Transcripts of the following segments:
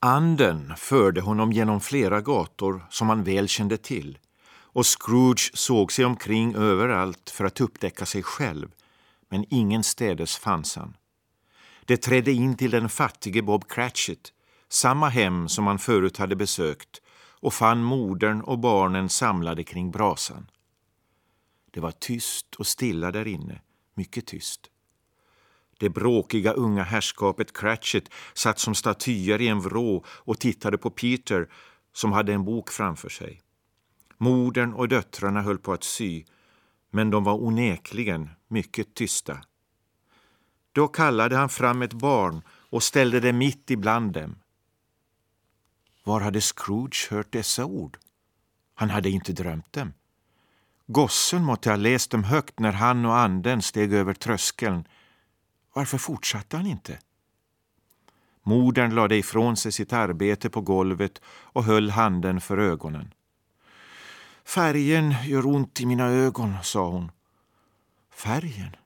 Anden förde honom genom flera gator som han väl kände till och Scrooge såg sig omkring överallt för att upptäcka sig själv, men ingenstädes fanns han. Det trädde in till den fattige Bob Cratchit, samma hem som han förut hade besökt och fann modern och barnen samlade kring brasan. Det var tyst och stilla där inne, mycket tyst. Det bråkiga unga herrskapet Cratchit satt som statyer i en vrå och tittade på Peter som hade en bok framför sig. Modern och döttrarna höll på att sy, men de var onekligen mycket tysta. Då kallade han fram ett barn och ställde det mitt ibland dem. Var hade Scrooge hört dessa ord? Han hade inte drömt dem. Gossen måtte ha läst dem högt när han och anden steg över tröskeln. Varför fortsatte han inte? Modern lade ifrån sig sitt arbete på golvet och höll handen för ögonen. Färgen gör ont i mina ögon, sa hon. Färgen?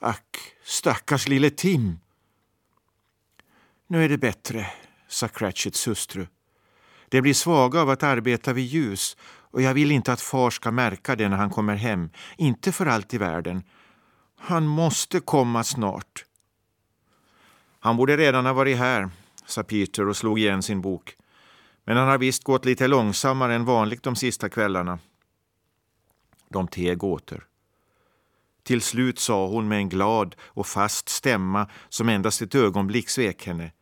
Ack, stackars lille Tim. Nu är det bättre, sa Cratchits hustru. Det blir svaga av att arbeta vid ljus och jag vill inte att far ska märka det när han kommer hem. Inte för allt i världen. Han måste komma snart. Han borde redan ha varit här, sa Peter och slog igen sin bok. Men han har visst gått lite långsammare än vanligt de sista kvällarna. De teg åter. Till slut sa hon med en glad och fast stämma som endast ett ögonblick svek henne.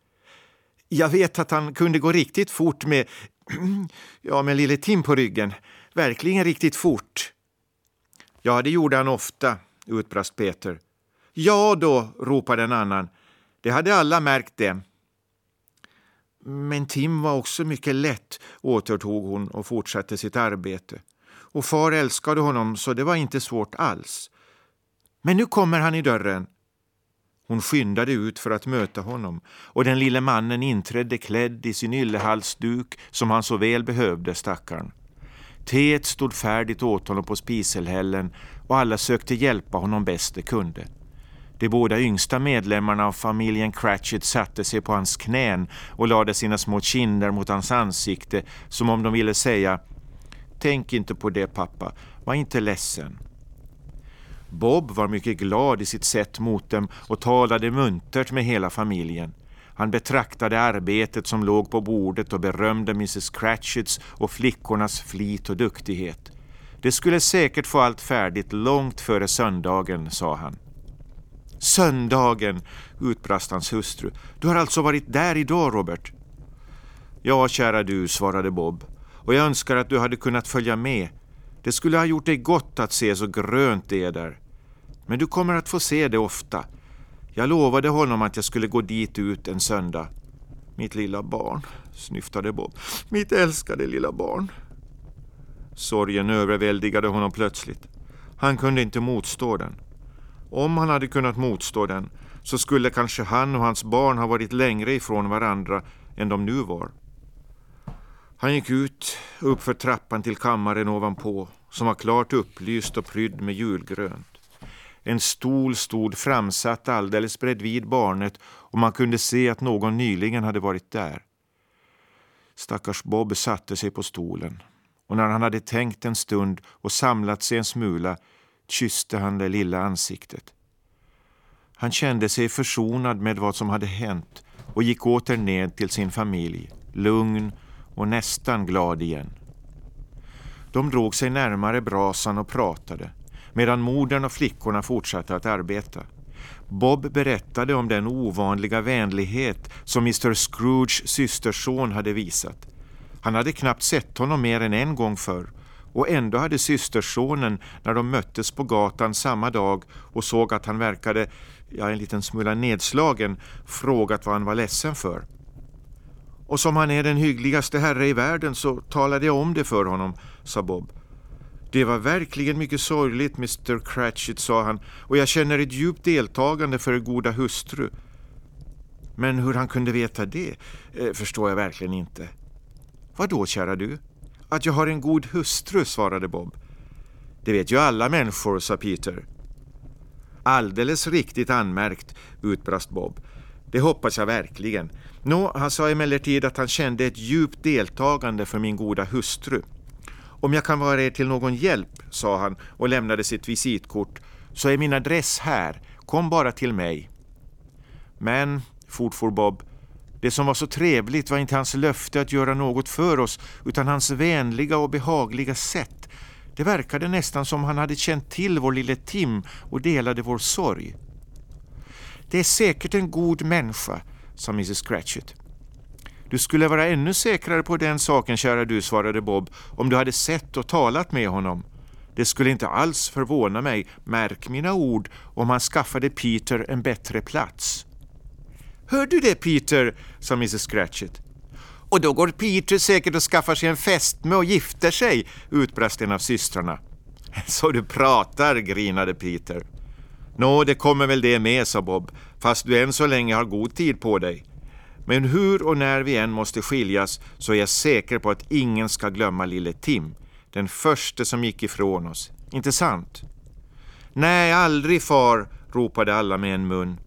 Jag vet att han kunde gå riktigt fort med, ja, med lille Tim på ryggen. Verkligen riktigt fort. Ja, det gjorde han ofta, utbrast Peter. Ja då, ropade en annan. Det hade alla märkt det. Men Tim var också mycket lätt, återtog hon och fortsatte sitt arbete. Och far älskade honom, så det var inte svårt alls. Men nu kommer han i dörren. Hon skyndade ut för att möta honom och den lille mannen inträdde klädd i sin yllehalsduk som han så väl behövde, stackarn. Teet stod färdigt åt honom på spiselhällen och alla sökte hjälpa honom bäst de kunde. De båda yngsta medlemmarna av familjen Cratchit satte sig på hans knän och lade sina små kinder mot hans ansikte som om de ville säga Tänk inte på det pappa, var inte ledsen. Bob var mycket glad i sitt sätt mot dem och talade muntert med hela familjen. Han betraktade arbetet som låg på bordet och berömde Mrs Cratchits och flickornas flit och duktighet. Det skulle säkert få allt färdigt långt före söndagen, sa han. Söndagen, utbrast hans hustru. Du har alltså varit där idag, Robert? Ja, kära du, svarade Bob. Och jag önskar att du hade kunnat följa med. Det skulle ha gjort dig gott att se så grönt det är där. Men du kommer att få se det ofta. Jag lovade honom att jag skulle gå dit ut en söndag. Mitt lilla barn, snyftade Bob. Mitt älskade lilla barn. Sorgen överväldigade honom plötsligt. Han kunde inte motstå den. Om han hade kunnat motstå den så skulle kanske han och hans barn ha varit längre ifrån varandra än de nu var. Han gick ut uppför trappan till kammaren ovanpå som var klart upplyst och prydd med julgrönt. En stol stod framsatt alldeles bredvid barnet och man kunde se att någon nyligen hade varit där. Stackars Bob satte sig på stolen och när han hade tänkt en stund och samlat sig en smula kysste han det lilla ansiktet. Han kände sig försonad med vad som hade hänt och gick åter ned till sin familj, lugn och nästan glad igen. De drog sig närmare brasan och pratade medan modern och flickorna fortsatte att arbeta. Bob berättade om den ovanliga vänlighet som Mr Scrooges systerson hade visat. Han hade knappt sett honom mer än en gång förr och ändå hade systersonen, när de möttes på gatan samma dag och såg att han verkade ja, en liten smula nedslagen, frågat vad han var ledsen för. Och som han är den hyggligaste herre i världen så talade jag om det för honom, sa Bob. Det var verkligen mycket sorgligt, Mr Cratchit, sa han, och jag känner ett djupt deltagande för er goda hustru. Men hur han kunde veta det eh, förstår jag verkligen inte. Vad då, kära du? Att jag har en god hustru, svarade Bob. Det vet ju alla människor, sa Peter. Alldeles riktigt anmärkt, utbrast Bob. Det hoppas jag verkligen. Nå, han sa emellertid att han kände ett djupt deltagande för min goda hustru. Om jag kan vara er till någon hjälp, sa han och lämnade sitt visitkort, så är min adress här. Kom bara till mig. Men, fortfor Bob, det som var så trevligt var inte hans löfte att göra något för oss, utan hans vänliga och behagliga sätt. Det verkade nästan som han hade känt till vår lille Tim och delade vår sorg. Det är säkert en god människa, sa Mrs Cratchit. Du skulle vara ännu säkrare på den saken, kära du, svarade Bob, om du hade sett och talat med honom. Det skulle inte alls förvåna mig, märk mina ord, om han skaffade Peter en bättre plats. Hör du det Peter, sa Mrs Cratchit. Och då går Peter säkert och skaffar sig en fästmö och gifter sig, utbrast en av systrarna. Så du pratar, grinade Peter. Nå, det kommer väl det med, sa Bob, fast du än så länge har god tid på dig. Men hur och när vi än måste skiljas så är jag säker på att ingen ska glömma lille Tim, den första som gick ifrån oss. Inte sant? Nej, aldrig far, ropade alla med en mun.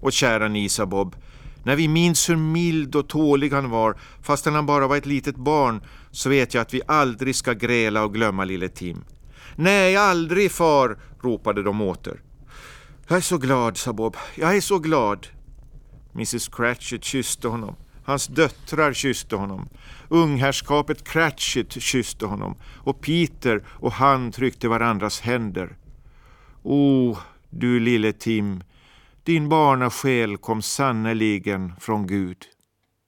Och kära ni”, sa Bob, när vi minns hur mild och tålig han var, fastän han bara var ett litet barn, så vet jag att vi aldrig ska gräla och glömma lille Tim. Nej, aldrig far, ropade de åter. Jag är så glad, sa Bob. Jag är så glad. Mrs Cratchit kysste honom. Hans döttrar kysste honom. Ungherrskapet Cratchit kysste honom. Och Peter och han tryckte varandras händer. O, oh, du lille Tim, din barnasjäl kom sannerligen från Gud.